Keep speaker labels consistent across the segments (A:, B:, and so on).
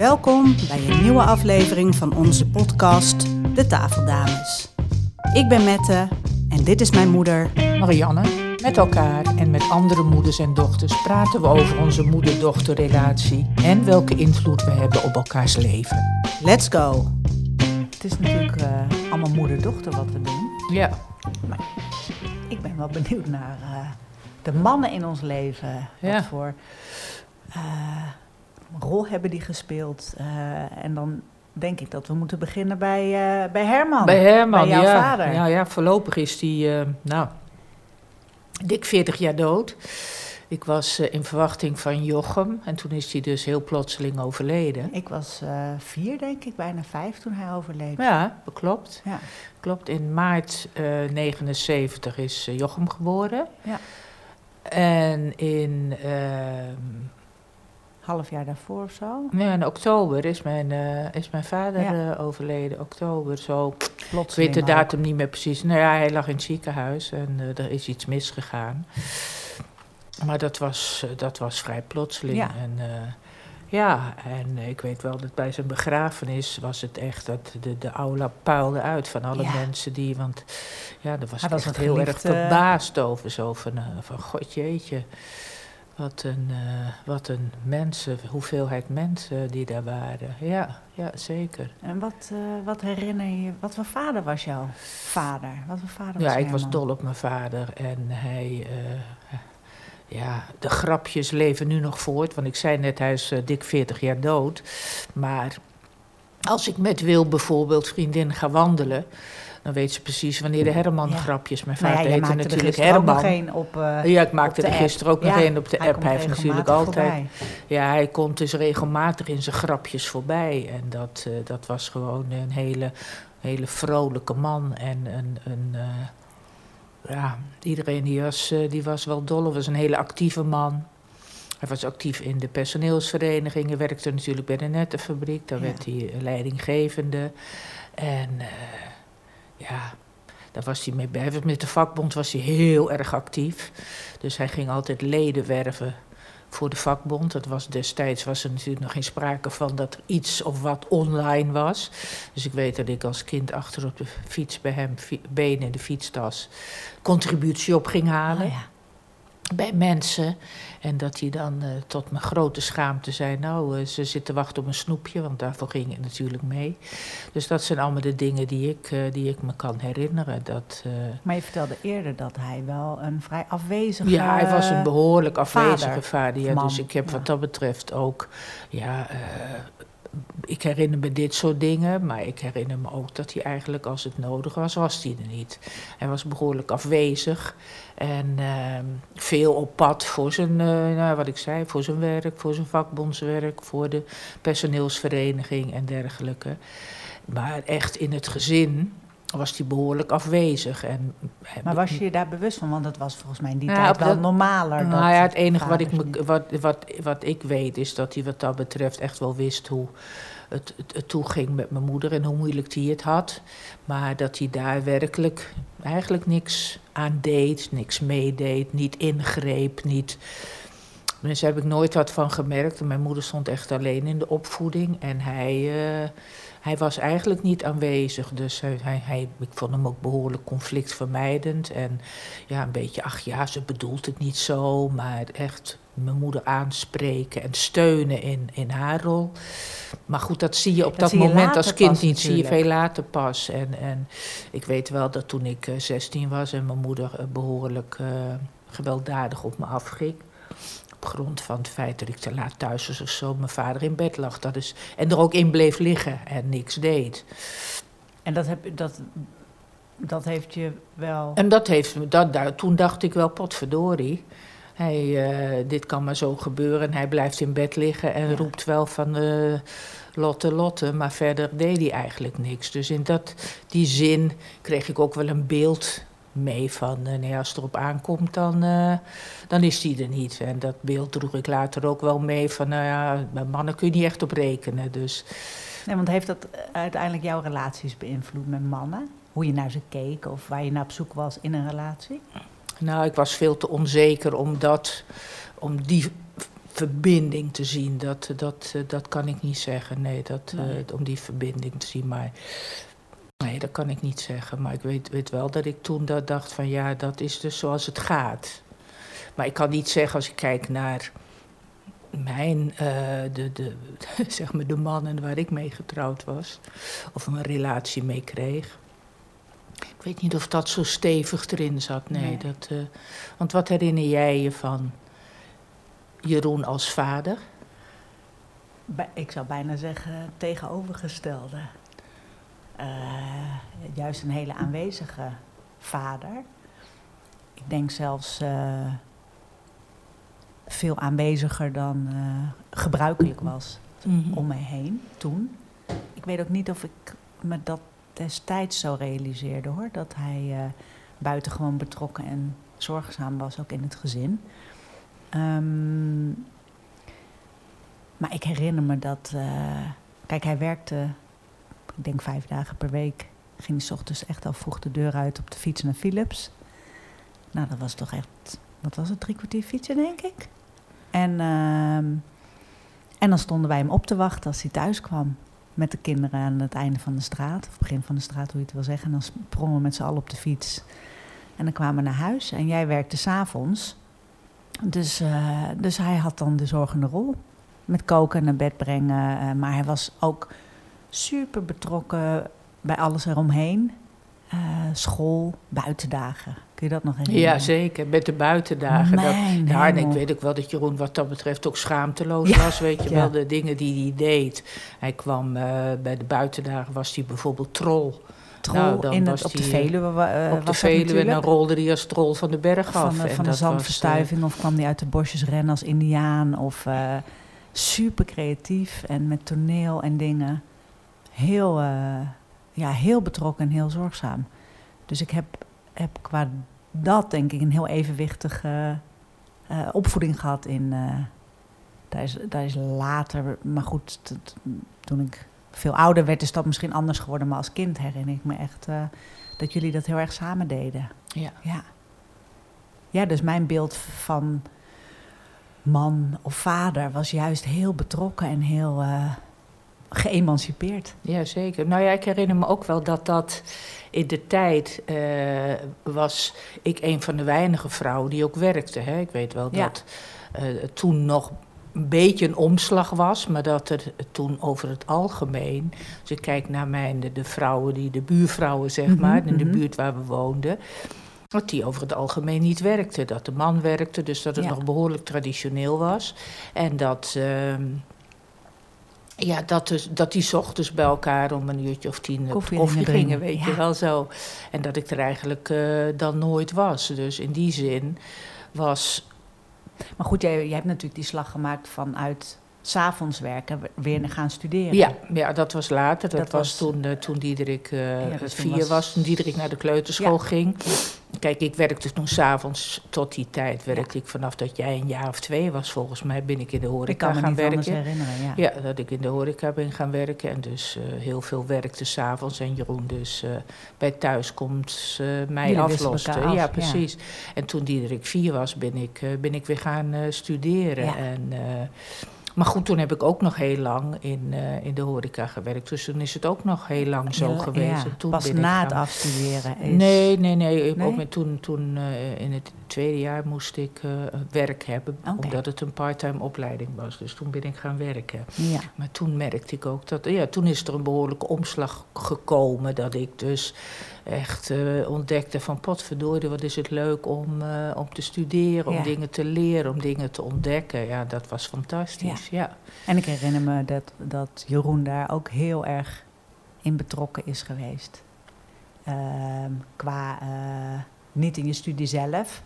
A: Welkom bij een nieuwe aflevering van onze podcast De Tafeldames. Ik ben Mette en dit is mijn moeder.
B: Marianne. Met elkaar en met andere moeders en dochters praten we over onze moeder-dochterrelatie en welke invloed we hebben op elkaars leven.
A: Let's go!
C: Het is natuurlijk eh, allemaal moeder-dochter wat we doen.
B: Ja.
C: Maar ik ben wel benieuwd naar eh, de mannen in ons leven. Wat
B: Ja.
C: voor eh, rol hebben die gespeeld? Eh, en dan denk ik dat we moeten beginnen bij, eh, bij Herman.
B: Bij Herman,
C: Bij jouw
B: ja.
C: vader.
B: Ja, ja, voorlopig is die, eh, nou, dik 40 jaar dood. Ik was in verwachting van Jochem en toen is hij dus heel plotseling overleden.
C: Ik was vier, denk ik, bijna vijf toen hij overleed.
B: Ja, dat klopt.
C: Ja.
B: Klopt, in maart eh 79 is Jochem geboren.
C: Ja.
B: En in,
C: Half jaar daarvoor of zo.
B: ja, in oktober is mijn, eh, is mijn vader
C: Ja.
B: eh, overleden. Oktober, zo Ik
C: Plotseling
B: weet de
C: ook.
B: datum niet meer precies. Nou ja, hij lag in het ziekenhuis en eh, er is iets misgegaan. Maar dat was, dat was vrij plotseling.
C: Ja.
B: En, ja, en ik weet wel dat bij zijn begrafenis was het echt dat de, de aula puilde uit van alle
C: Ja.
B: mensen die. Want ja, daar was
C: Hij
B: ik
C: was
B: echt heel erg verbaasd over. Zo van, van god jeetje. Wat een, eh, wat een mensen, hoeveelheid mensen die daar waren. Ja, ja zeker.
C: En wat, eh, wat herinner je, wat voor vader was jouw vader? Wat voor vader
B: Ja,
C: was
B: ik was dol op mijn vader en hij. eh, ja, de grapjes leven nu nog voort. Want ik zei net, hij is dik 40 jaar dood. Maar als ik met Wil bijvoorbeeld, vriendin, ga wandelen. Dan weet ze precies wanneer de Herman
C: Ja.
B: grapjes. Mijn
C: Nou ja,
B: vader
C: jij
B: heette
C: maakte er
B: natuurlijk Herman.
C: één op. eh,
B: Ja, ik maakte er gisteren ook nog
C: Ja,
B: één op de
C: hij
B: app. Hij heeft natuurlijk altijd.
C: voorbij.
B: Ja, hij komt dus regelmatig in zijn grapjes voorbij. En dat, eh, dat was gewoon een hele, hele vrolijke man. En een, een, eh, ja, iedereen die was, die was wel dol. Hij was een hele actieve man. Hij was actief in de personeelsvereniging. Hij werkte natuurlijk bij de nettenfabriek. Daar
C: Ja.
B: werd hij leidinggevende. En ja, daar was hij mee. Met de vakbond was hij heel erg actief. Dus hij ging altijd leden werven voor de vakbond. Dat was destijds was er natuurlijk nog geen sprake van dat er iets of wat online was. Dus ik weet dat ik als kind achter op de fiets bij hem, benen in de fietstas, contributie op ging halen
C: Oh ja.
B: Bij mensen. En dat hij dan eh, tot mijn grote schaamte zei: Nou, eh, ze zitten wachten op een snoepje, want daarvoor ging het natuurlijk mee. Dus dat zijn allemaal de dingen die ik, eh, die ik me kan herinneren. Dat,
C: Maar je vertelde eerder dat hij wel een vrij afwezige...
B: ja, hij was een behoorlijk afwezige
C: vader,
B: vader. ja,
C: man,
B: dus ik heb
C: ja.
B: wat dat betreft ook. Ja, ik herinner me dit soort dingen. Maar ik herinner me ook dat hij eigenlijk, als het nodig was, was hij er niet. Hij was behoorlijk afwezig. En ehm, veel op pad voor zijn, eh, nou, wat ik zei, voor zijn werk, voor zijn vakbondswerk, voor de personeelsvereniging en dergelijke. Maar echt in het gezin was hij behoorlijk afwezig. En
C: Maar was je je daar bewust van? Want dat was volgens mij in die
B: Ja,
C: tijd wel
B: dat-
C: normaler.
B: nou ja, het enige wat ik, me, wat, wat, wat ik weet is dat hij wat dat betreft echt wel wist hoe het, het, het toeging met mijn moeder en hoe moeilijk hij het had. Maar dat hij daar werkelijk eigenlijk niks aan deed, niks meedeed, niet ingreep, niet... Dus daar heb ik nooit wat van gemerkt. Mijn moeder stond echt alleen in de opvoeding en hij, eh, hij was eigenlijk niet aanwezig. Dus hij, hij, ik vond hem ook behoorlijk conflictvermijdend. En ja, een beetje, ach ja, ze bedoelt het niet zo, maar echt mijn moeder aanspreken en steunen in, in haar rol. Maar goed, dat zie je op
C: Dat
B: dat,
C: zie je
B: moment als kind
C: pas
B: niet, zie je veel later pas. En, en ik weet wel dat toen ik eh, 16 was en mijn moeder eh, behoorlijk eh, gewelddadig op me afging. Op grond van het feit dat ik te laat thuis was of zo, mijn vader in bed lag. Dat is, en er ook in bleef liggen en niks deed.
C: En dat, heb, dat, dat heeft je wel...
B: En dat heeft me, dat, toen dacht ik wel, potverdorie. Hij, eh, dit kan maar zo gebeuren. En hij blijft in bed liggen en
C: Ja.
B: roept wel van eh, Lotte, Lotte. Maar verder deed hij eigenlijk niks. Dus in dat, die zin kreeg ik ook wel een beeld mee van... eh, nee, als het erop aankomt, dan, eh, dan is hij er niet. En dat beeld droeg ik later ook wel mee van... nou ja, mannen kun je niet echt op rekenen. Dus
C: Nee, want heeft dat uiteindelijk jouw relaties beïnvloed met mannen? Hoe je naar ze keek of waar je naar op zoek was in een relatie?
B: Nou, ik was veel te onzeker om dat, om die verbinding te zien. Dat, dat, eh, dat kan ik niet zeggen. Nee, dat, eh, om die verbinding te zien. Maar nee, dat kan ik niet zeggen. Maar ik weet, weet wel dat ik toen dat dacht van ja, dat is dus zoals het gaat. Maar ik kan niet zeggen als ik kijk naar mijn, eh, de, de, zeg maar de mannen waar ik mee getrouwd was. Of een relatie mee kreeg. Ik weet niet of dat zo stevig erin zat. Nee,
C: Nee.
B: Dat, eh, want wat herinner jij je van Jeroen als vader?
C: Ik zou bijna zeggen tegenovergestelde. Eh, juist een hele aanwezige vader. Ik denk zelfs eh, veel aanweziger dan eh, gebruikelijk was om mij heen toen. Ik weet ook niet of ik me dat destijds zo realiseerde hoor. Dat hij buitengewoon betrokken en zorgzaam was, ook in het gezin. Ehm, maar ik herinner me dat. kijk, hij werkte, ik denk vijf dagen per week. Ging 's ochtends echt al vroeg de deur uit op de fiets naar Philips. Nou, dat was toch echt. Wat was het? Drie kwartier fietsen, denk ik. En, ehm, en dan stonden wij hem op te wachten als hij thuis kwam. Met de kinderen aan het einde van de straat, of begin van de straat, hoe je het wil zeggen. En dan sprongen we met z'n allen op de fiets. En dan kwamen we naar huis. En jij werkte s'avonds. Dus, eh, dus hij had dan de zorgende rol. Met koken en naar bed brengen. eh, maar hij was ook super betrokken bij alles eromheen. Eh, school, buitendagen. Kun je dat nog herinneren?
B: Ja, zeker. Met de buitendagen. Dat, ja, en ik weet ook wel dat Jeroen wat dat betreft ook schaamteloos
C: Ja,
B: was. Weet je
C: ja.
B: wel, de dingen die hij deed. Hij kwam eh, bij de buitendagen, was hij bijvoorbeeld troll.
C: Trol
B: Nou, dan
C: in het, op de
B: die, eh,
C: Veluwe
B: op de Veluwe en dan rolde hij als troll van de berg af.
C: van de,
B: En
C: van de
B: was,
C: zandverstuiving of kwam hij uit de bosjes rennen als indiaan of super creatief en met toneel en dingen. Heel, eh, ja, heel betrokken en heel zorgzaam. Dus ik heb, heb qua dat denk ik een heel evenwichtige eh, opvoeding gehad in... eh, daar, is, daar is later, maar goed, toen ik veel ouder werd is dat misschien anders geworden. Maar als kind herinner ik me echt dat jullie dat heel erg samen deden.
B: Ja.
C: Ja. Ja, dus mijn beeld van man of vader was juist heel betrokken en heel geëmancipeerd.
B: Ja, zeker. Nou ja, ik herinner me ook wel dat dat in de tijd eh, was ik een van de weinige vrouwen die ook werkte. Hè. Ik weet wel
C: Ja.
B: dat het toen nog een beetje een omslag was, maar dat er toen over het algemeen, als ik kijk naar mijn, de, de vrouwen, die, de buurvrouwen zeg
C: Mhm,
B: maar, in de
C: mhm.
B: buurt waar we woonden, dat die over het algemeen niet werkte. Dat de man werkte, dus dat het
C: Ja.
B: nog behoorlijk traditioneel was. En dat, ehm, ja, dat, dus, dat die ochtends bij elkaar om een uurtje of tien op
C: Koffie
B: koffie,
C: gingen
B: weet
C: ja.
B: je wel zo. En dat ik er eigenlijk eh, dan nooit was. Dus in die zin was
C: Maar goed, jij, jij hebt natuurlijk die slag gemaakt vanuit s'avonds werken, weer gaan studeren.
B: Ja, ja, dat was later. Dat,
C: Dat
B: was, toen, eh, toen Diederik eh,
C: Ja, dus
B: vier
C: was-
B: was. Toen Diederik naar de kleuterschool
C: Ja.
B: ging. Kijk, ik werkte toen s'avonds tot die tijd. Werkte ik vanaf dat jij een jaar of twee was, volgens mij, ben ik in de
C: ik
B: horeca
C: kan me
B: gaan
C: niet
B: werken.
C: herinneren. Ja.
B: Ja, dat ik in de horeca ben gaan werken. En dus eh, heel veel werkte s'avonds. En Jeroen dus bij thuiskomst mij afloste.
C: af,
B: ja, precies. En toen Diederik vier was, ben ik, ben ik weer gaan studeren.
C: Ja.
B: En, maar goed, toen heb ik ook nog heel lang in, eh, in de horeca gewerkt. Dus toen is het ook nog heel lang zo
C: Ja,
B: geweest.
C: ja,
B: En toen
C: Pas na het afstuderen. Is...
B: Nee, nee, nee.
C: Nee?
B: Ook met toen, toen eh, in het tweede jaar moest ik eh, werk hebben. Omdat het een parttime opleiding was. Dus toen ben ik gaan werken.
C: Ja.
B: Maar toen merkte ik ook dat, ja, toen is er een behoorlijke omslag gekomen. Dat ik dus echt eh, ontdekte van potverdorie, wat is het leuk om, eh, om te studeren, om dingen te leren, om dingen te ontdekken. Ja, dat was fantastisch, ja.
C: En ik herinner me dat, dat Jeroen daar ook heel erg in betrokken is geweest. Ehm, qua, eh, niet in je studie zelf,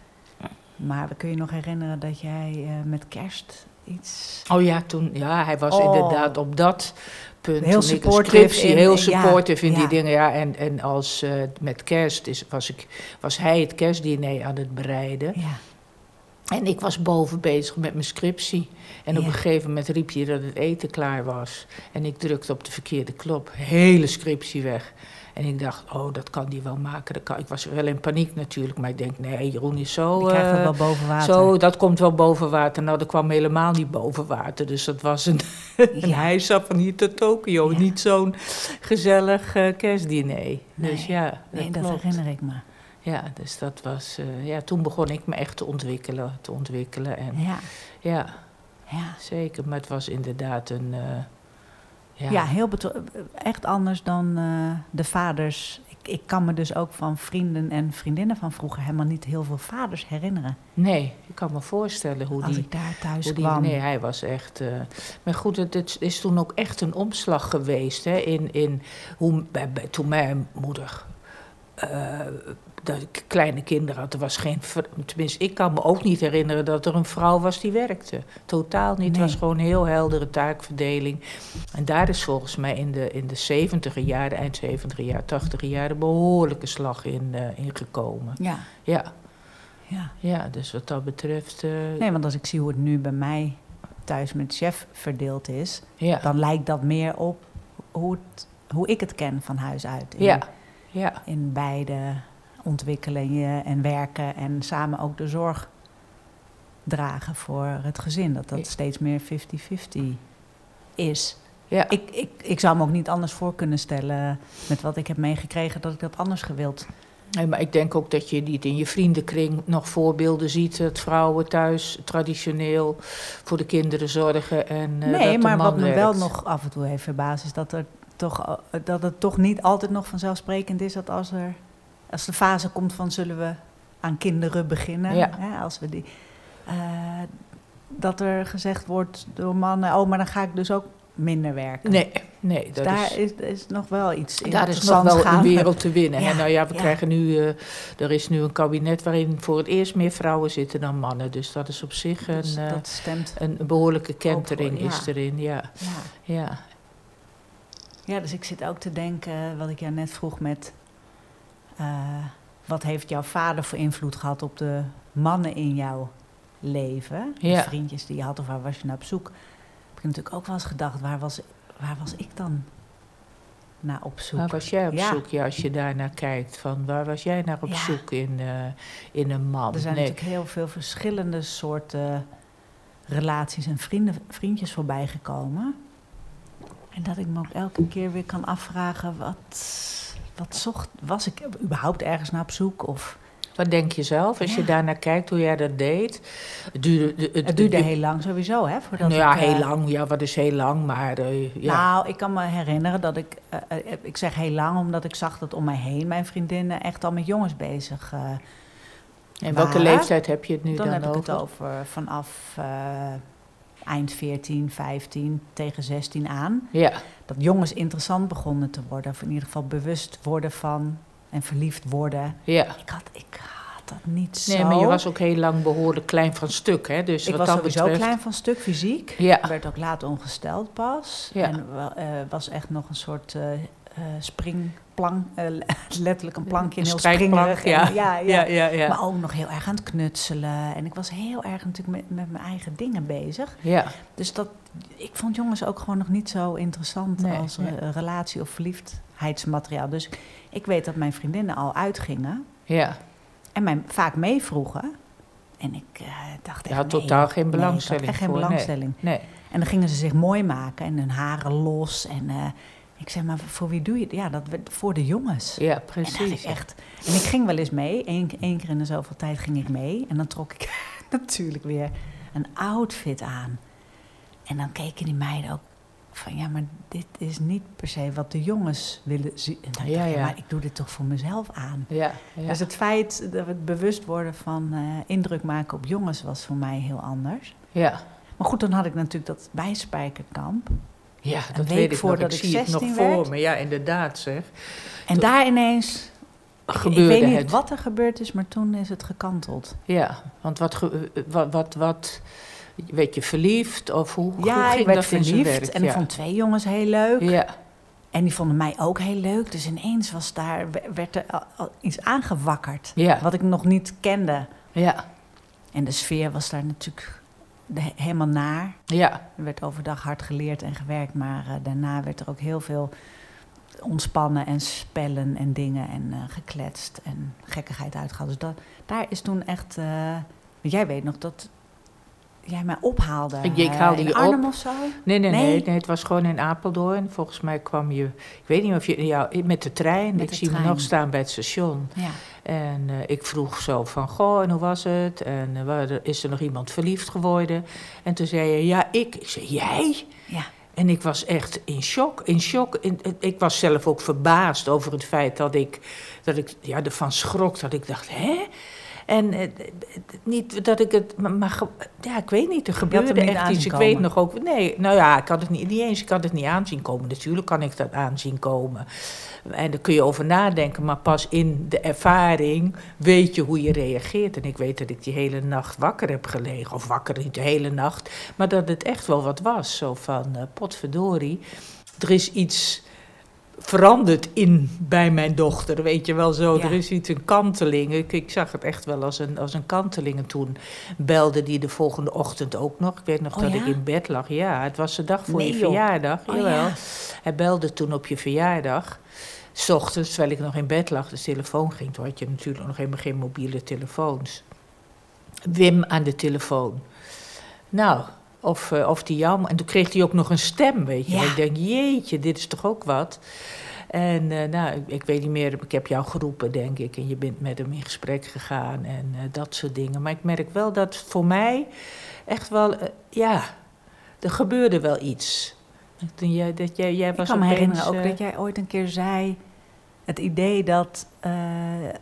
C: maar kun je nog herinneren dat jij met kerst iets...
B: Oh ja, toen, ja, hij was
C: Oh.
B: inderdaad op dat punt.
C: Heel in-
B: heel
C: ja,
B: supportive in die
C: ja.
B: dingen. Ja, en, en als eh, met kerst is, was, ik, was hij het kerstdiner aan het bereiden.
C: Ja,
B: En ik was boven bezig met mijn scriptie. En op een gegeven moment riep je dat het eten klaar was. En ik drukte op de verkeerde knop. Hele scriptie weg. En ik dacht, oh, dat kan die wel maken. Dat kan. Ik was wel in paniek natuurlijk. Maar ik denk, nee, Jeroen is zo...
C: Je krijgt het
B: eh,
C: wel boven water.
B: Zo, dat komt wel boven water. Nou, dat kwam helemaal niet boven water. Dus dat was een, een
C: Ja.
B: heisa van hier tot Tokio.
C: Ja.
B: Niet zo'n gezellig eh, kerstdiner. Dus
C: Nee.
B: ja, dat
C: Nee, dat herinner ik me.
B: Ja, dus dat was... eh, ja, toen begon ik me echt te ontwikkelen. Te ontwikkelen. En
C: Ja,
B: ja,
C: ja.
B: zeker. Maar het was inderdaad een... ja,
C: Ja, heel echt anders dan eh, de vaders. Ik, ik kan me dus ook van vrienden en vriendinnen van vroeger helemaal niet heel veel vaders herinneren.
B: Nee, ik kan me voorstellen hoe
C: Als
B: die...
C: ik daar thuis
B: die,
C: kwam.
B: nee, hij was echt. eh, maar goed, het, het is toen ook echt een omslag geweest. Hè, in, in hoe, bij, bij- toen mijn moeder. Eh, dat ik kleine kinderen had. Er was geen. Tenminste, ik kan me ook niet herinneren dat er een vrouw was die werkte. Totaal niet. Het
C: Nee.
B: was gewoon een heel heldere taakverdeling. En daar is volgens mij in de, in de 70 jaren, eind 70 jaar, 80 jaar, een behoorlijke slag in, eh, in gekomen.
C: Ja,
B: Ja,
C: ja.
B: ja, dus wat dat betreft. eh,
C: Nee, want als ik zie hoe het nu bij mij thuis met chef verdeeld is,
B: ja.
C: dan lijkt dat meer op hoe, het, hoe ik het ken van huis uit. In,
B: ja, ja.
C: in beide ontwikkelingen en werken en samen ook de zorg dragen voor het gezin. Dat dat steeds meer 50-50 is.
B: ja.
C: Ik, ik, ik zou me ook niet anders voor kunnen stellen met wat ik heb meegekregen dat ik dat anders gewild.
B: Nee, maar ik denk ook dat je niet in je vriendenkring nog voorbeelden ziet dat vrouwen thuis traditioneel voor de kinderen zorgen en eh,
C: nee,
B: dat de
C: maar
B: man
C: wat me wel nog af en toe heeft verbaasd is dat, er toch, eh, dat het toch niet altijd nog vanzelfsprekend is dat als er als de fase komt van zullen we aan kinderen beginnen,
B: Ja.
C: hè, als we die, eh, dat er gezegd wordt door mannen, oh, maar dan ga ik dus ook minder werken.
B: Nee, nee,
C: Dus
B: dat
C: daar
B: is,
C: is, is nog wel iets
B: daar is nog wel een wereld te winnen.
C: Ja,
B: nou ja, we
C: ja.
B: krijgen nu, eh, er is nu een kabinet waarin voor het eerst meer vrouwen zitten dan mannen. Dus dat is op zich een,
C: Dus dat stemt.
B: een behoorlijke kentering
C: ja.
B: is erin. Ja,
C: Ja.
B: Ja.
C: Dus ik zit ook te denken, wat ik jou net vroeg met... eh, wat heeft jouw vader voor invloed gehad op de mannen in jouw leven? De
B: Ja.
C: vriendjes die je had of waar was je naar op zoek? Heb ik natuurlijk ook wel eens gedacht, waar was, waar was ik dan naar op zoek?
B: Waar was jij op
C: Ja.
B: zoek? Ja, als je daar naar kijkt, van waar was jij naar op
C: Ja.
B: zoek in, eh, in een man?
C: er zijn
B: Nee.
C: natuurlijk heel veel verschillende soorten relaties en vrienden, vriendjes voorbij gekomen. En dat ik me ook elke keer weer kan afvragen, wat, wat zocht, was ik überhaupt ergens naar op zoek? Of,
B: Wat denk je zelf als je
C: Ja.
B: daar naar kijkt, hoe jij dat deed? Het duurde, het,
C: het duurde heel lang sowieso, hè? Voordat
B: nou ja,
C: ik, eh,
B: heel lang. Ja, wat is heel lang? Maar eh, ja.
C: Nou, ik kan me herinneren dat ik, eh, ik zeg heel lang, omdat ik zag dat om mij heen mijn vriendinnen echt al met jongens bezig
B: en welke leeftijd heb je het nu
C: Dan,
B: dan,
C: heb ik
B: over?
C: het over vanaf eind 14, 15 tegen 16 aan.
B: Ja,
C: Dat jongens interessant begonnen te worden. Of in ieder geval bewust worden van en verliefd worden.
B: ja.
C: Ik had, ik had dat niet
B: Nee,
C: zo.
B: maar je was ook heel lang behoorlijk klein van stuk, hè? Dus
C: ik
B: wat
C: was
B: dat
C: sowieso
B: betreft...
C: klein van stuk fysiek.
B: Ja,
C: Ik werd ook laat ongesteld pas.
B: Ja.
C: En eh, was echt nog een soort eh, eh, springplank. eh, letterlijk een plankje en heel springerig.
B: ja.
C: Ja, ja.
B: ja.
C: Maar ook nog heel erg aan het knutselen. En ik was heel erg natuurlijk met, met mijn eigen dingen bezig.
B: ja.
C: Dus dat, ik vond jongens ook gewoon nog niet zo interessant
B: Nee,
C: als
B: nee.
C: eh, relatie- of verliefdheidsmateriaal. Dus ik weet dat mijn vriendinnen al uitgingen
B: ja.
C: en mij vaak meevroegen. En ik eh, dacht echt,
B: had
C: nee,
B: totaal geen
C: nee, ik had
B: belangstelling
C: echt geen
B: voor, nee.
C: belangstelling.
B: Nee,
C: En dan gingen ze zich mooi maken en hun haren los. En ik zei, maar voor wie doe je het? Ja, dat voor de jongens.
B: ja,
C: En,
B: precies.
C: ik echt, en ik ging wel eens mee. Eén één keer in de zoveel tijd ging ik mee. En dan trok ik natuurlijk weer een outfit aan. En dan keken die meiden ook van... ja, maar dit is niet per se wat de jongens willen zien. En dan
B: Ja,
C: dacht ik,
B: ja.
C: maar ik doe dit toch voor mezelf aan.
B: Ja, ja.
C: Dus het feit dat we het bewust worden van eh, indruk maken op jongens... was voor mij heel anders.
B: ja.
C: Maar goed, dan had ik natuurlijk dat bijspijkerkamp.
B: Ja, dat weet ik nog.
C: voordat
B: Ik
C: ik
B: zie het nog
C: 16
B: voor
C: werd.
B: me. Ja, inderdaad zeg.
C: En daar ineens...
B: Gebeurde
C: ik weet niet
B: het.
C: wat er gebeurd is, maar toen is het gekanteld.
B: Ja, want wat, wat, wat, wat, werd je verliefd of hoe, hoe
C: Ja,
B: ging
C: ik werd
B: dat
C: verliefd en ik
B: ja.
C: vond twee jongens heel leuk.
B: Ja,
C: En die vonden mij ook heel leuk. Dus ineens was daar, werd er al iets aangewakkerd.
B: ja,
C: Wat ik nog niet kende.
B: ja,
C: En de sfeer was daar natuurlijk de- helemaal naar.
B: Ja,
C: Er werd overdag hard geleerd en gewerkt, maar eh, daarna werd er ook heel veel ontspannen en spellen en dingen en eh, gekletst en gekkigheid uitgehaald. Dus dat, daar is toen echt, want jij weet nog dat jij mij ophaalde.
B: Ik- ik haalde
C: in
B: je
C: Arnhem
B: op.
C: of zo.
B: nee, nee, nee,
C: Nee?
B: nee, Het was gewoon in Apeldoorn. Volgens mij kwam je, ik weet niet of je, ja, met de trein.
C: Met
B: ik
C: de
B: zie
C: trein.
B: me nog staan bij het station.
C: Ja.
B: En eh, ik vroeg zo van, goh, en hoe was het? En eh, waar- is er nog iemand verliefd geworden? En toen zei je, ja, ik. Ik zei, jij?
C: ja.
B: En ik was echt in shock. In shock. In, ik was zelf ook verbaasd over het feit dat ik, dat ik ja, ervan schrok. Dat ik dacht, hè? En eh, niet dat ik het. Maar, ja, ik weet niet. Er gebeurde echt iets. Ik weet nog ook. Nee, nou ja, ik had het niet, niet eens. Ik had het niet aanzien komen. Natuurlijk kan ik dat aanzien komen. En daar kun je over nadenken. Maar pas in de ervaring weet je hoe je reageert. En ik weet dat ik die hele nacht wakker heb gelegen. Of wakker niet de hele nacht. Maar dat het echt wel wat was. Zo van, eh, potverdorie. Er is iets veranderd in bij mijn dochter, weet je wel zo.
C: Ja.
B: Er is iets, een kanteling. Ik, ik zag het echt wel als een, als een kanteling. En toen belde die de volgende ochtend ook nog. Ik weet nog
C: Oh,
B: dat
C: ja?
B: ik in bed lag. Ja, het was de dag voor
C: Nee,
B: je
C: joh.
B: verjaardag.
C: Oh,
B: jawel.
C: ja.
B: Hij belde toen op je verjaardag. S ochtends, terwijl ik nog in bed lag, de telefoon ging. Toen had je natuurlijk nog helemaal geen mobiele telefoons. Wim aan de telefoon. Nou, of, eh, of die jammer. En toen kreeg hij ook nog een stem, weet je.
C: Ja.
B: Ik denk, jeetje, dit is toch ook wat. En eh, nou, ik, ik weet niet meer, ik heb jou geroepen, denk ik. En je bent met hem in gesprek gegaan en eh, dat soort dingen. Maar ik merk wel dat voor mij echt wel, ja, er gebeurde wel iets. Toen jij, dat jij, jij
C: Ik
B: was
C: kan me herinneren ook dat jij ooit een keer zei... het idee dat eh, eh,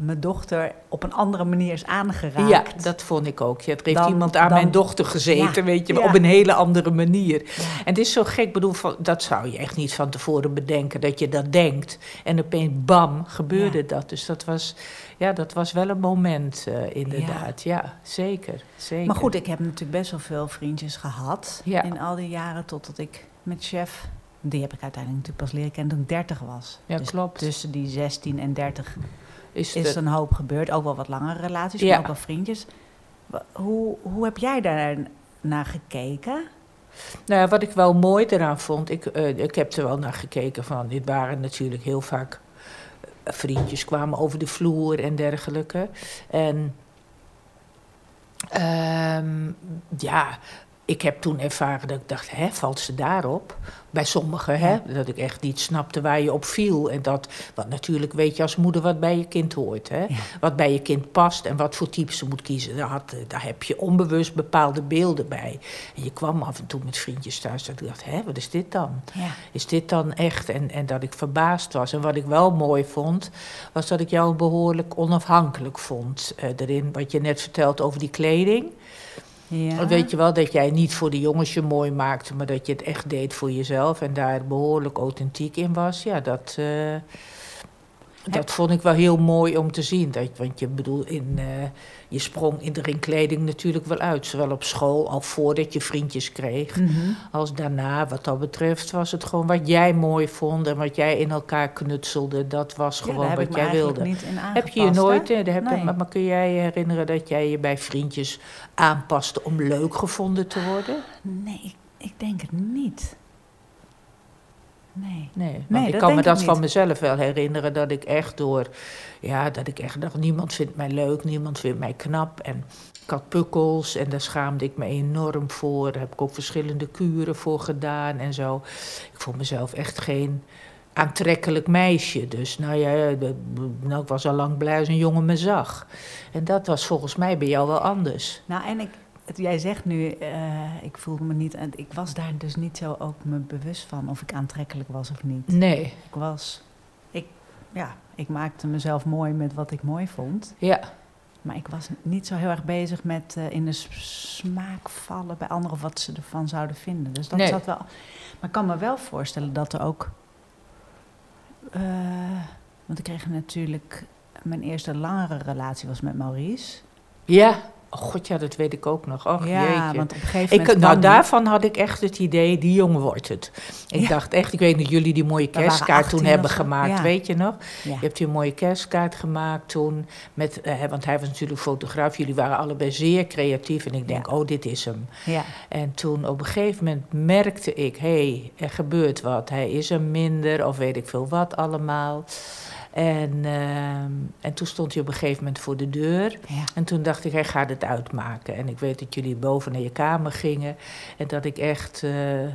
C: mijn dochter op een andere manier is aangeraakt.
B: Ja, dat vond ik ook. Ja, er heeft
C: Dan-
B: iemand aan
C: dan-
B: mijn dochter gezeten,
C: Ja,
B: weet je,
C: ja.
B: op een hele andere manier.
C: Ja.
B: En het is zo gek, bedoel, van, dat zou je echt niet van tevoren bedenken, dat je dat denkt. En opeens, bam, gebeurde dat. Dus dat was, ja, dat was wel een moment, eh, inderdaad. Ja. zeker, zeker.
C: Maar goed, ik heb natuurlijk best wel veel vriendjes gehad in al die jaren totdat ik met chef. Die heb ik uiteindelijk natuurlijk pas leren kennen toen ik 30 was.
B: Ja,
C: dus
B: klopt.
C: Tussen die 16 en 30
B: is
C: is een hoop gebeurd. Ook wel wat langere relaties,
B: Ja.
C: maar ook wel vriendjes. Hoe, hoe heb jij daar naar gekeken?
B: Nou ja, wat ik wel mooi eraan vond, ik, eh, ik heb er wel naar gekeken van, dit waren natuurlijk heel vaak eh, vriendjes kwamen over de vloer en dergelijke. En ehm, ja, ik heb toen ervaren dat ik dacht, hè, valt ze daarop? Bij sommigen, hè, dat ik echt niet snapte waar je op viel. En dat, wat natuurlijk weet je als moeder wat bij je kind hoort, hè?
C: Ja.
B: Wat bij je kind past en wat voor type ze moet kiezen. Daar, had, daar heb je onbewust bepaalde beelden bij. En je kwam af en toe met vriendjes thuis dat ik dacht, hè, wat is dit dan?
C: Ja.
B: Is dit dan echt? En, en dat ik verbaasd was. En wat ik wel mooi vond, was dat ik jou behoorlijk onafhankelijk vond. eh, erin, wat je net vertelt over die kleding.
C: Ja.
B: Weet je wel, dat jij niet voor de jongens je mooi maakte, maar dat je het echt deed voor jezelf. En daar behoorlijk authentiek in was. Ja, dat, eh, dat vond ik wel heel mooi om te zien. Dat, want je bedoel, in, eh, je sprong in, er in kleding natuurlijk wel uit. Zowel op school, al voordat je vriendjes kreeg
C: Mhm.
B: als daarna. Wat dat betreft was het gewoon wat jij mooi vond en wat jij in elkaar knutselde. Dat was gewoon wat jij wilde.
C: niet in aangepast.
B: Heb je je nooit,
C: hè?
B: eh, daar heb je-
C: Nee.
B: maar, maar kun jij je herinneren dat jij je bij vriendjes aanpaste om leuk gevonden te worden?
C: Nee, ik, ik denk het niet. Nee.
B: Nee, want
C: Nee,
B: ik kan me dat van mezelf wel herinneren dat ik echt door, ja, dat ik echt dacht, niemand vindt mij leuk, niemand vindt mij knap. En ik had pukkels en daar schaamde ik me enorm voor. Daar heb ik ook verschillende kuren voor gedaan en zo. Ik vond mezelf echt geen aantrekkelijk meisje. Dus nou ja, nou, ik was al lang blij als een jongen me zag. En dat was volgens mij bij jou wel anders.
C: Nou, en ik, jij zegt nu, eh, ik voelde me niet, en ik was daar dus niet zo ook me bewust van of ik aantrekkelijk was of niet.
B: Nee,
C: Ik was, ik, ja, ik maakte mezelf mooi met wat ik mooi vond,
B: ja,
C: maar ik was niet zo heel erg bezig met eh, in de smaak vallen bij anderen of wat ze ervan zouden vinden. Dus dat
B: Nee.
C: zat wel. Maar ik kan me wel voorstellen dat er ook, eh, want ik kreeg natuurlijk mijn eerste langere relatie was met Maurice.
B: ja, Oh god, ja, dat weet ik ook nog. Och,
C: ja,
B: jeetje.
C: want op een gegeven
B: Ik,
C: moment...
B: nou,
C: kwam-
B: daarvan had ik echt het idee, die jongen wordt het. Ik
C: Ja.
B: dacht echt, ik weet niet, jullie die mooie kerstkaart toen
C: 18
B: hebben gemaakt,
C: Ja.
B: weet je nog?
C: Ja.
B: Je hebt die mooie kerstkaart gemaakt toen, met, eh, want hij was natuurlijk fotograaf. Jullie waren allebei zeer creatief en ik denk, oh, dit is hem.
C: Ja.
B: En toen op een gegeven moment merkte ik, hé, hey, er gebeurt wat. Hij is er minder of weet ik veel wat allemaal. En, ehm, en toen stond hij op een gegeven moment voor de deur.
C: Ja.
B: En toen dacht ik, hij gaat het uitmaken. En ik weet dat jullie boven naar je kamer gingen. En dat ik echt eh,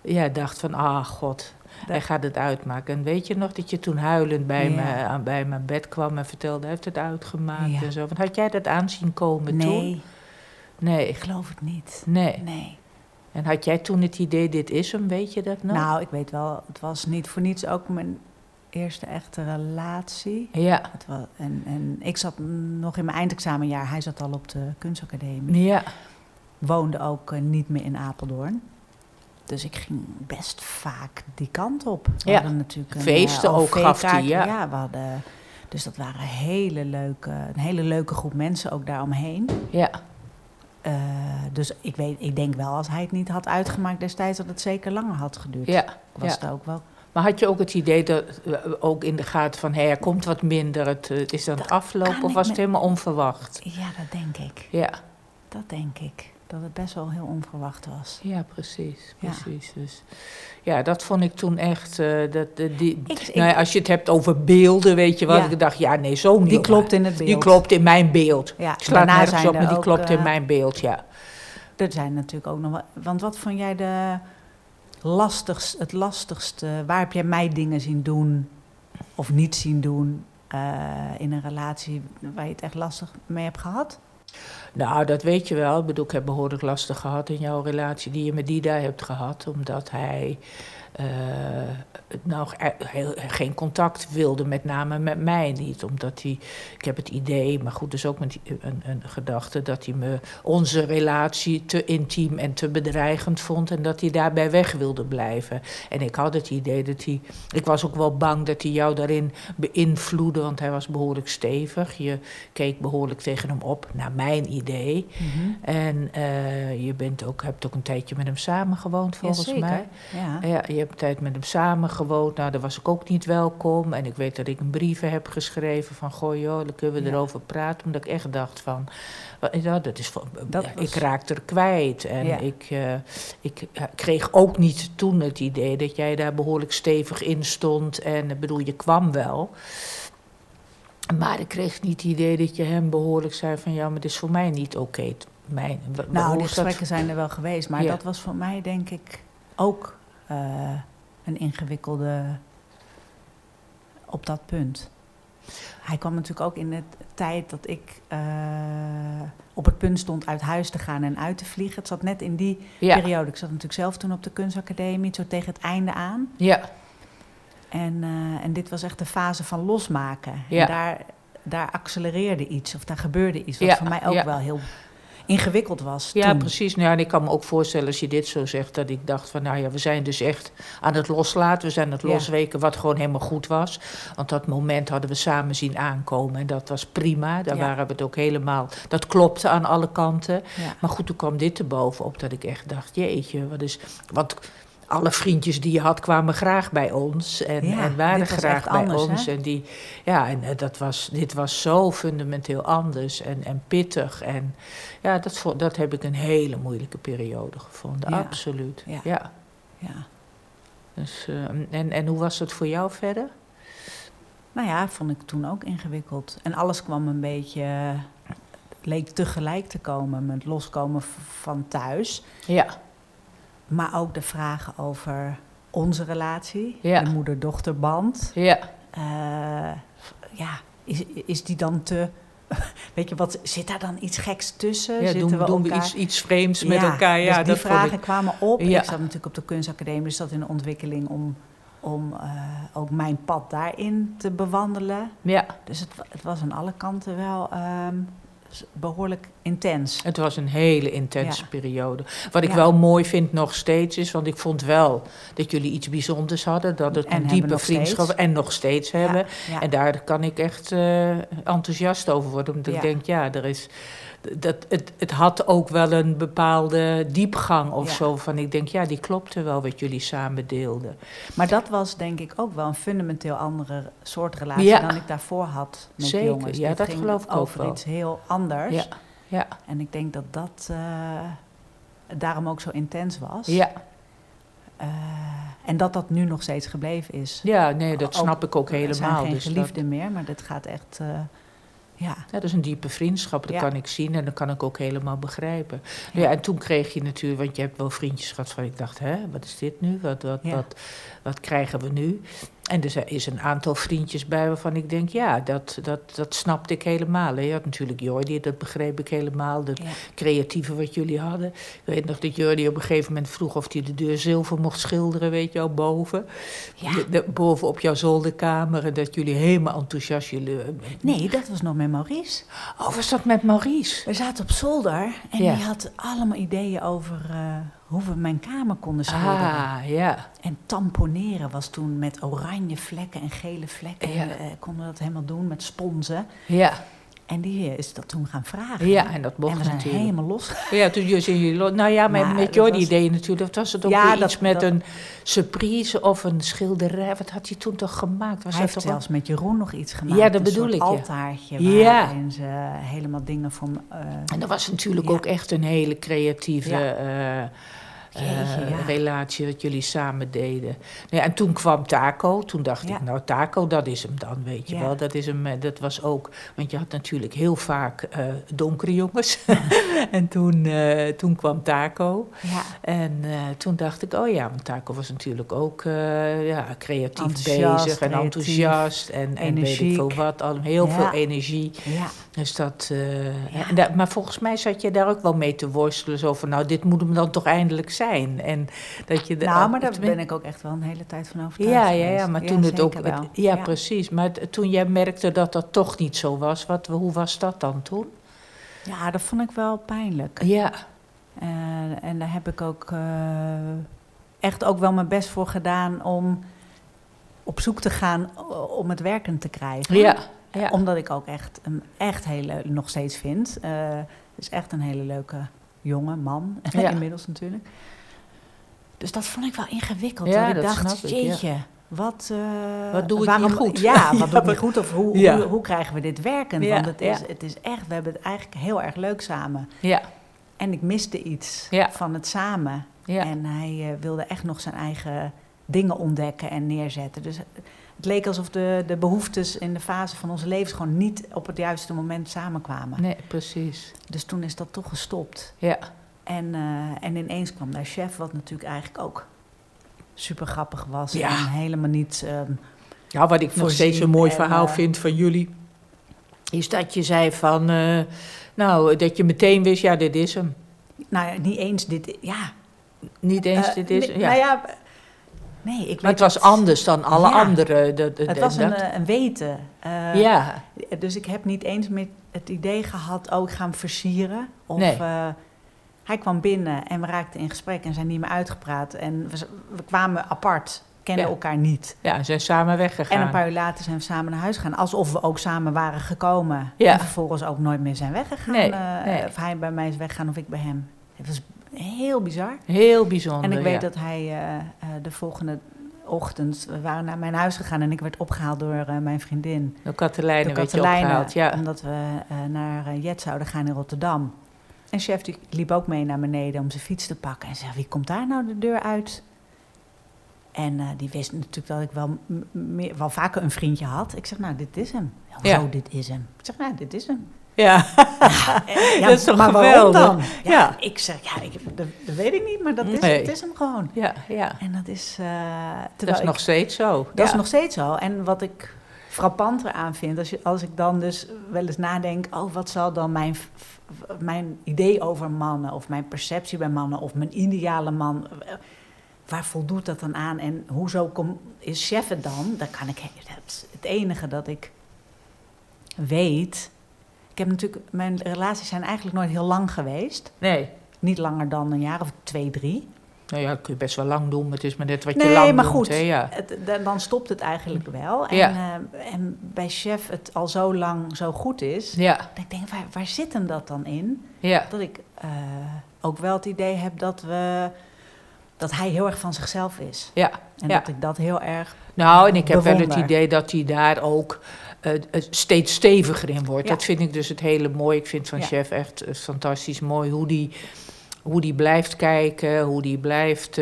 B: ja, dacht van, ah god, hij gaat het uitmaken. En weet je nog dat je toen huilend bij,
C: Ja.
B: me, aan, bij mijn bed kwam en vertelde, hij heeft het uitgemaakt
C: Ja.
B: en zo. Want had jij dat aanzien komen toen?
C: Nee,
B: Nee.
C: ik geloof het niet.
B: Nee.
C: Nee.
B: En had jij toen het idee, dit is hem, weet je dat nog?
C: Nou, ik weet wel, het was niet voor niets ook mijn eerste echte relatie.
B: Ja,
C: Het was, en, en ik zat nog in mijn eindexamenjaar. Hij zat al op de kunstacademie.
B: ja,
C: Woonde ook eh, niet meer in Apeldoorn. Dus ik ging best vaak die kant op. We
B: Ja.
C: hadden natuurlijk een
B: Feesten
C: eh,
B: ook gaf hij,
C: OV-kaart.
B: ja.
C: we hadden, dus dat waren hele leuke, een hele leuke groep mensen ook daaromheen.
B: ja.
C: Eh, dus ik, weet, ik denk wel, als hij het niet had uitgemaakt destijds, dat het zeker langer had geduurd.
B: ja.
C: Was
B: ja.
C: het ook wel.
B: Maar had je ook het idee dat, eh, ook in de gaten van, hé, er komt wat minder, het eh, is aan het
C: Dat
B: aflopen, of was het helemaal onverwacht?
C: Ja, dat denk ik.
B: Ja,
C: Dat denk ik. Dat het best wel heel onverwacht was.
B: ja, precies,
C: Ja.
B: precies. Dus ja, dat vond ik toen echt, eh, dat, die,
C: Ik,
B: nou ja, als je het hebt over beelden, weet je wat,
C: Ja.
B: ik dacht, ja, nee, zo niet.
C: die klopt in het beeld.
B: Die klopt in mijn beeld.
C: Ja,
B: Ik sla nergens op, maar die
C: ook,
B: klopt in mijn beeld, ja.
C: Er zijn natuurlijk ook nog wel. Want wat vond jij de lastigst, het lastigste? Waar heb jij mij dingen zien doen of niet zien doen eh, in een relatie waar je het echt lastig mee hebt gehad?
B: Nou, dat weet je wel. Ik bedoel, ik heb behoorlijk lastig gehad in jouw relatie die je met Dida hebt gehad. Omdat hij nou, e- heel- geen contact wilde, met name met mij niet. Omdat hij, ik heb het idee, maar goed, dus ook met een, een gedachte... dat hij me, onze relatie te intiem en te bedreigend vond... en dat hij daarbij weg wilde blijven. En ik had het idee dat hij... Ik was ook wel bang dat hij jou daarin beïnvloedde, want hij was behoorlijk stevig. Je keek behoorlijk tegen hem op, naar mijn idee. En eh, je bent ook, hebt ook een tijdje met hem samengewoond, volgens mij.
C: Ja.
B: Hebt een tijd met hem samengewoond. Nou, daar was ik ook niet welkom. En ik weet dat ik een brieven heb geschreven van... goh joh, dan kunnen we
C: Ja.
B: erover praten. Omdat ik echt dacht van... Ja, dat is,
C: Dat was-
B: Ik raakte er kwijt. En
C: Ja.
B: ik, eh, ik eh, kreeg ook niet toen het idee... dat jij daar behoorlijk stevig in stond. En ik bedoel, je kwam wel... Maar ik kreeg niet het idee dat je hem behoorlijk zei van... ja, maar dit is voor mij niet oké. Mijn,
C: Nou, die
B: dat?
C: gesprekken zijn er wel geweest, maar
B: Ja.
C: dat was voor mij denk ik ook eh, een ingewikkelde op dat punt. Hij kwam natuurlijk ook in de tijd dat ik eh, op het punt stond uit huis te gaan en uit te vliegen. Het zat net in die
B: Ja,
C: periode. Ik zat natuurlijk zelf toen op de kunstacademie, zo tegen het einde aan.
B: ja,
C: En, eh, en dit was echt de fase van losmaken.
B: Ja.
C: En daar, daar accelereerde iets, of daar gebeurde iets, wat
B: Ja,
C: voor mij ook wel heel ingewikkeld was.
B: Ja,
C: toen.
B: precies. Nou, ja, en ik kan me ook voorstellen als je dit zo zegt, dat ik dacht van, nou ja, we zijn dus echt aan het loslaten. We zijn het losweken, wat gewoon helemaal goed was. Want dat moment hadden we samen zien aankomen en dat was prima. Daar
C: Ja.
B: waren we het ook helemaal, dat klopte aan alle kanten.
C: Ja.
B: Maar goed, toen kwam dit er bovenop dat ik echt dacht, jeetje, wat is... Want alle vriendjes die je had kwamen graag bij ons en,
C: Ja,
B: en waren graag bij
C: anders,
B: ons.
C: hè?
B: En die, ja, en eh, dat was, dit was zo fundamenteel anders en, en pittig. En ja, dat, dat heb ik een hele moeilijke periode gevonden,
C: Ja.
B: absoluut.
C: Ja.
B: Ja.
C: ja.
B: Dus, eh, en, en hoe was het voor jou verder?
C: Nou ja, vond ik toen ook ingewikkeld. En alles kwam een beetje, leek tegelijk te komen met loskomen van thuis.
B: Ja,
C: Maar ook de vragen over onze relatie,
B: Ja.
C: de moeder-dochterband.
B: ja,
C: Eh, ja, is, is die dan te... Weet je, wat, zit daar dan iets geks tussen?
B: ja
C: Zitten
B: doen,
C: we
B: doen we iets, iets vreemds met elkaar. Ja,
C: dus die
B: dat
C: vragen
B: ik-
C: kwamen op.
B: Ja.
C: Ik zat natuurlijk op de kunstacademie, dus zat in de ontwikkeling om, om eh, ook mijn pad daarin te bewandelen.
B: Ja,
C: Dus het, het was aan alle kanten wel ehm, behoorlijk intens.
B: Het was een hele intense
C: Ja.
B: periode. Wat ik
C: Ja.
B: wel mooi vind nog steeds is, want ik vond wel dat jullie iets bijzonders hadden. Dat het
C: En
B: een diepe vriendschap
C: steeds.
B: en nog steeds hebben.
C: Ja.
B: En daar kan ik echt eh, enthousiast over worden. Omdat ik denk, ja, er is, dat, het, het had ook wel een bepaalde diepgang of
C: Ja.
B: zo. Van ik denk, ja, die klopte wel wat jullie samen deelden.
C: Maar dat was denk ik ook wel een fundamenteel andere soort relatie
B: Ja.
C: dan ik daarvoor had met
B: Zeker,
C: jongens.
B: ja,
C: Dit
B: dat
C: ging
B: geloof ik ook
C: over
B: wel.
C: iets heel anders.
B: Ja, ja,
C: En ik denk dat dat eh, daarom ook zo intens was.
B: ja.
C: Eh, en dat dat nu nog steeds gebleven is.
B: ja nee, dat
C: Ook-
B: snap ik ook
C: Er zijn
B: helemaal.
C: geen
B: Dus dat,
C: geliefden meer, maar dit gaat echt... eh, ja.
B: ja, dat is een diepe vriendschap, dat
C: Ja.
B: kan ik zien en dat kan ik ook helemaal begrijpen.
C: Ja.
B: Ja. en toen kreeg je natuurlijk, want je hebt wel vriendjes gehad van ik dacht, hè, wat is dit nu? Wat, wat, wat, wat krijgen we nu? En er is een aantal vriendjes bij waarvan ik denk, ja, dat, dat, dat snapte ik helemaal. Je had natuurlijk Jordi, dat begreep ik helemaal. Dat
C: Ja.
B: creatieve wat jullie hadden. Ik weet nog dat Jordi op een gegeven moment vroeg of hij de deur zilver mocht schilderen, weet je wel, boven.
C: Ja.
B: De, de- boven op jouw zolderkamer. En dat jullie helemaal enthousiast... Jullie,
C: Nee, dat was nog met Maurice.
B: Oh, was dat met Maurice?
C: We zaten op zolder en
B: Ja.
C: die had allemaal ideeën over eh, hoe we mijn kamer konden schilderen.
B: Ah, ja.
C: En tamponeren was toen met oranje vlekken en gele vlekken.
B: Ja.
C: En, eh, konden we dat helemaal doen met sponsen.
B: Ja,
C: En die eh, is dat toen gaan vragen.
B: ja, en dat
C: en
B: mocht
C: we zijn
B: natuurlijk.
C: helemaal los.
B: Ja, toen jullie Nou ja, met,
C: Maar
B: met Jordi
C: was-
B: deed je natuurlijk... Dat was het ook
C: Ja,
B: weer
C: dat-
B: iets met
C: dat-
B: een surprise of een schilderij. Wat had hij toen toch gemaakt? Was
C: Hij heeft
B: toch
C: zelfs met Jeroen nog iets gemaakt.
B: Ja, dat
C: een
B: bedoel ik, ja.
C: altaartje
B: Ja.
C: waarin ze helemaal dingen me, eh,
B: En dat was natuurlijk
C: Ja.
B: ook echt een hele creatieve.
C: Jeetje,
B: eh,
C: ja.
B: relatie dat jullie samen deden. En toen kwam Taco. Toen dacht
C: Ja.
B: ik, nou Taco, dat is hem dan, weet je
C: Ja.
B: wel. Dat, is hem, eh, dat was ook, want je had natuurlijk heel vaak eh, donkere jongens. en toen, toen kwam Taco.
C: ja,
B: En toen dacht ik, oh ja, want Taco was natuurlijk ook ja, creatief
C: Enthousiast,
B: bezig en
C: creatief,
B: enthousiast. En, en weet ik veel wat, al, heel veel energie.
C: ja.
B: Dus dat, en maar volgens mij zat je daar ook wel mee te worstelen. Zo van, nou, dit moet hem dan toch eindelijk zijn. En dat je de-
C: Nou, maar daar ben ik ook echt wel een hele tijd van overtuigd
B: Ja, ja, ja, maar toen het ook... het- ja, precies. Maar t- toen jij merkte dat dat toch niet zo was, wat, hoe was dat dan toen?
C: Ja, dat vond ik wel pijnlijk.
B: Ja,
C: Eh, en daar heb ik ook eh, echt ook wel mijn best voor gedaan om op zoek te gaan eh, om het werkend te krijgen.
B: ja, ja.
C: Omdat ik ook echt hem echt hele, nog steeds vind. Eh, Het is echt een hele leuke jongen, man,
B: Ja.
C: inmiddels natuurlijk. Dus dat vond ik wel ingewikkeld.
B: Ja,
C: dat ik
B: dat
C: dacht,
B: ik, ja.
C: jeetje, wat... eh,
B: Wat doe ik
C: waarom,
B: niet goed?
C: Ja, wat doe ik niet goed? Of hoe, hoe, hoe krijgen we dit werkend? Want het is, het is echt, we hebben het eigenlijk heel erg leuk samen.
B: ja,
C: En ik miste iets van het samen.
B: ja.
C: En hij eh, wilde echt nog zijn eigen dingen ontdekken en neerzetten. Dus het leek alsof de, de behoeftes in de fase van onze levens gewoon niet op het juiste moment samenkwamen.
B: Nee, precies.
C: Dus toen is dat toch gestopt.
B: Ja,
C: En, eh, en ineens kwam daar chef, wat natuurlijk eigenlijk ook super grappig was.
B: Ja.
C: En helemaal niet. ehm,
B: Ja, wat ik nog steeds een mooi
C: en,
B: verhaal
C: eh,
B: vind van jullie, is dat je zei van, eh, nou, dat je meteen wist, ja, dit is hem.
C: nou ja, niet eens dit. Ja.
B: Niet eens, dit is ja.
C: Nou ja, nee, ik
B: maar het was anders dan alle
C: Ja.
B: andere. Dat, dat-
C: Het was een,
B: dat-
C: eh, een weten. Eh,
B: ja,
C: Dus ik heb niet eens met het idee gehad, oh, ik ga hem versieren. Of
B: Nee.
C: eh, hij kwam binnen en we raakten in gesprek en zijn niet meer uitgepraat. En we, kwamen apart, kenden
B: Ja.
C: elkaar niet.
B: ja, ze zijn samen weggegaan.
C: En een paar uur later zijn we samen naar huis gegaan. Alsof we ook samen waren gekomen.
B: Ja.
C: En vervolgens ook nooit meer zijn weggegaan.
B: Nee,
C: eh,
B: nee.
C: Of hij bij mij is weggegaan of ik bij hem. Het was heel bizar.
B: Heel bijzonder,
C: En ik weet
B: ja.
C: dat hij eh, eh, de volgende ochtend... We waren naar mijn huis gegaan en ik werd opgehaald door eh, mijn vriendin.
B: Door Katelijne werd je
C: Katelijne,
B: opgehaald, ja.
C: Omdat we naar Jet zouden gaan in Rotterdam. En chef die liep ook mee naar beneden om zijn fiets te pakken. En zei, wie komt daar nou de deur uit? En die wist natuurlijk dat ik wel, meer, wel vaker een vriendje had. Ik zeg, nou, dit is hem. Ja,
B: Ja.
C: Zo, dit is hem. Ik zeg, nou, dit is hem.
B: Ja,
C: Ja,
B: Dat is toch
C: maar waarom
B: geweldig?
C: dan? Ja,
B: Ja.
C: Ik zeg, ja, ik, dat, dat weet ik niet, maar dat is,
B: Nee.
C: het is hem gewoon.
B: ja, ja.
C: En dat is... eh,
B: Dat is
C: ik-
B: nog steeds zo.
C: dat is nog steeds zo. En wat ik frappanter aan vind, als, je, als ik dan dus wel eens nadenk... oh, wat zal dan mijn, mijn idee over mannen... of mijn perceptie bij mannen of mijn ideale man... eh, waar voldoet dat dan aan? En hoezo kom, is chef het dan? Dan kan ik, het enige dat ik weet... Ik heb natuurlijk... Mijn relaties zijn eigenlijk nooit heel lang geweest.
B: Nee,
C: Niet langer dan een jaar of twee, drie.
B: Nou ja, dat kun je best wel lang doen. maar Het is maar net wat je
C: Nee,
B: lang
C: maar
B: doet,
C: goed.
B: hè, ja.
C: Het, da- dan stopt het eigenlijk wel. En,
B: Ja.
C: eh, en bij chef het al zo lang zo goed is.
B: Ja,
C: Dat ik denk, waar, waar zit hem dat dan in?
B: ja.
C: Dat ik eh, ook wel het idee heb dat we dat hij heel erg van zichzelf is.
B: ja.
C: En dat ik dat heel erg.
B: Nou, en ik heb wel het idee dat hij daar ook eh, steeds steviger in wordt.
C: Ja.
B: Dat vind ik dus het hele mooi. Ik vind van
C: Ja.
B: Chef echt eh, fantastisch mooi hoe die, hoe die blijft kijken, hoe die blijft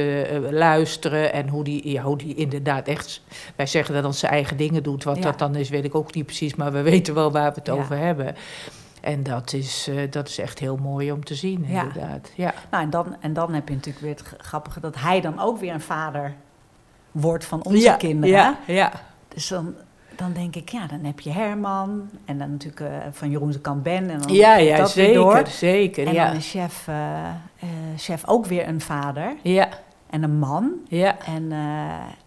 B: luisteren en hoe die, ja, hoe die inderdaad echt, wij zeggen dat als zijn eigen dingen doet. Wat
C: Ja.
B: dat dan is, weet ik ook niet precies, maar we weten wel waar we het
C: Ja.
B: over hebben. En dat is, dat is echt heel mooi om te zien, inderdaad. Ja.
C: Nou, en dan, en dan heb je natuurlijk weer het grappige dat hij dan ook weer een vader wordt van onze
B: ja,
C: kinderen.
B: Ja, ja.
C: Dus dan, dan denk ik, ja, dan heb je Herman. En dan natuurlijk eh, van Jeroen de Kamp Ben. En dan
B: ja,
C: dat weer
B: zeker,
C: door.
B: zeker.
C: En
B: ja.
C: dan is chef, eh, eh, chef ook weer een vader
B: ja,
C: en een man.
B: ja,
C: En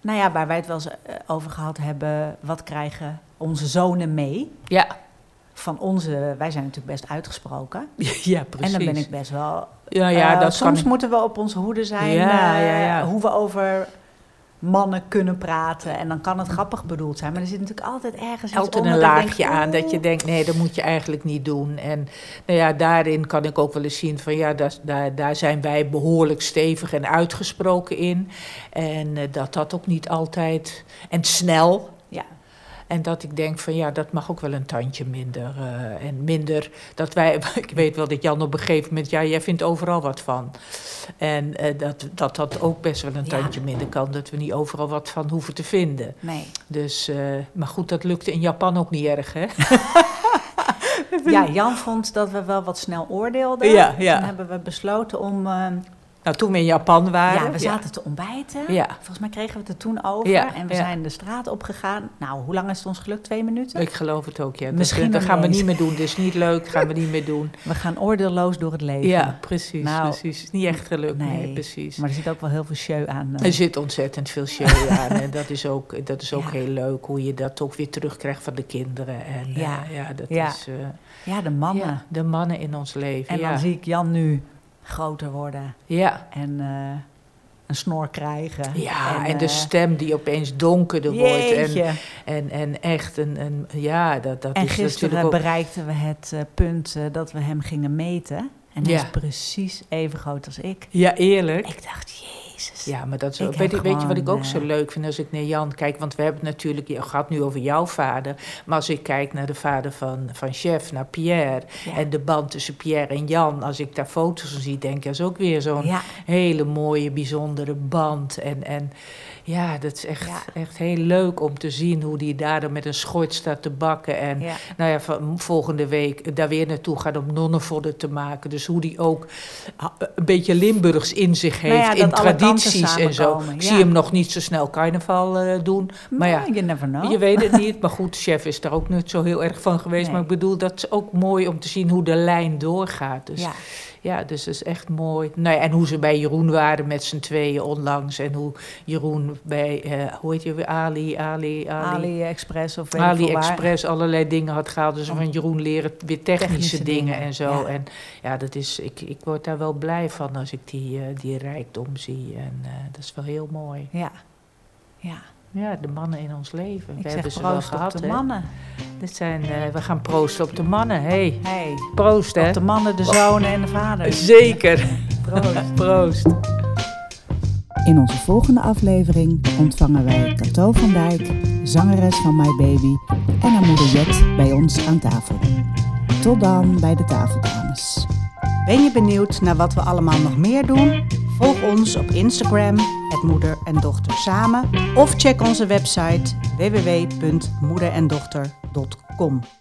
C: nou ja, waar wij het wel eens over gehad hebben, wat krijgen onze zonen mee?
B: ja.
C: Van onze, wij zijn natuurlijk best uitgesproken.
B: ja, precies.
C: En dan ben ik best wel.
B: Ja, ja, dat
C: soms moeten we op onze hoede zijn.
B: Ja, ja, ja.
C: Hoe we over mannen kunnen praten. En dan kan het grappig bedoeld zijn. Maar er zit natuurlijk altijd ergens iets onder
B: een laagje
C: denk,
B: aan dat je
C: oeh.
B: denkt, nee, dat moet je eigenlijk niet doen. En nou ja, daarin kan ik ook wel eens zien van ja, daar, daar, daar zijn wij behoorlijk stevig en uitgesproken in. En eh, dat dat ook niet altijd, en snel. En dat ik denk van ja, dat mag ook wel een tandje minder. eh, en minder dat wij, ik weet wel dat Jan op een gegeven moment, ja, jij vindt overal wat van. En eh, dat, dat dat ook best wel een
C: Ja.
B: tandje minder kan, dat we niet overal wat van hoeven te vinden.
C: Nee.
B: Dus, eh, maar goed, dat lukte in Japan ook niet erg, hè?
C: Ja, Jan vond dat we wel wat snel oordeelden.
B: Ja, ja.
C: Toen hebben we besloten om... eh,
B: Nou, toen we in Japan waren.
C: ja, we zaten te ontbijten.
B: Ja.
C: Volgens mij kregen we het er toen over.
B: Ja,
C: en we zijn de straat opgegaan. Nou, hoe lang is het ons gelukt? Twee minuten?
B: Ik geloof het ook, ja. Dat-
C: Misschien
B: dat, gaan we
C: niet
B: meer doen. Dit is niet leuk, gaan we niet meer doen.
C: We gaan oordeelloos door het leven.
B: Ja, precies,
C: Nou,
B: precies. Is Niet echt gelukt, nee,
C: nee.
B: precies.
C: Maar er zit ook wel heel veel show aan. eh.
B: Er zit ontzettend veel show aan en dat is ook, dat is ook heel leuk hoe je dat ook weer terugkrijgt van de kinderen. En
C: Ja.
B: ja, ja dat is... eh,
C: Ja, de mannen.
B: de mannen in ons leven,
C: En dan zie ik Jan nu groter worden.
B: Ja,
C: En eh, een snor krijgen.
B: ja en, de
C: eh,
B: stem die opeens donkerder wordt. En, en, en echt een, een... Ja, dat, dat
C: En
B: is
C: gisteren
B: ook...
C: bereikten we het eh, punt dat we hem gingen meten. En hij
B: Ja.
C: is precies even groot als ik.
B: Ja, eerlijk.
C: Ik dacht, jezus.
B: Ja, maar dat is weet, je- weet je wat ik ook zo leuk vind als ik naar Jan kijk? Want we hebben het natuurlijk, je gaat nu over jouw vader. Maar als ik kijk naar de vader van, van Chef, naar Pierre.
C: Ja.
B: En de band tussen Pierre en Jan. Als ik daar foto's van zie, denk ik, dat is ook weer zo'n
C: Ja,
B: hele mooie, bijzondere band. En, en ja, dat is echt,
C: Ja.
B: echt heel leuk om te zien hoe die daar dan met een schort staat te bakken. En
C: ja.
B: nou ja, van volgende week daar weer naartoe gaat om nonnenvodden te maken. Dus hoe die ook een beetje Limburgs in zich
C: Nou
B: heeft,
C: ja,
B: in tradities en zo. Ik zie hem nog niet zo snel carnaval eh, doen. Maar ja, je weet het niet. Maar goed, chef is daar ook niet zo heel erg van geweest.
C: Nee.
B: Maar ik bedoel, dat is ook mooi om te zien hoe de lijn doorgaat. Dus ja,
C: Ja,
B: dus dat is echt mooi. Nou ja, en hoe ze bij Jeroen waren met z'n tweeën onlangs. En hoe Jeroen bij, eh, hoe heet je weer, Ali, Ali, Ali.
C: AliExpress of weet waar.
B: AliExpress allerlei dingen had gehaald. Dus van Jeroen leren weer technische,
C: Technische
B: dingen,
C: dingen,
B: en zo.
C: ja.
B: En ja, dat is, ik, ik word daar wel blij van als ik die, eh, die rijkdom zie. En eh, dat is wel heel mooi.
C: Ja, ja.
B: Ja, de mannen in ons leven.
C: Ik
B: we
C: zeg
B: hebben ze wel
C: proost
B: gehad.
C: op de
B: hè.
C: mannen.
B: Dit zijn, eh, we gaan proosten op de mannen. hey,
C: Hey,
B: proost hè.
C: op de mannen, de zonen en de vaders.
B: Zeker.
C: Proost.
B: proost.
A: In onze volgende aflevering ontvangen wij Cato van Dijk, zangeres van My Baby, en haar moeder Jet bij ons aan tafel. Tot dan bij de tafeldames. Ben je benieuwd naar wat we allemaal nog meer doen? Volg ons op Instagram, het moeder en dochter samen, of check onze website www.moederendochter.com.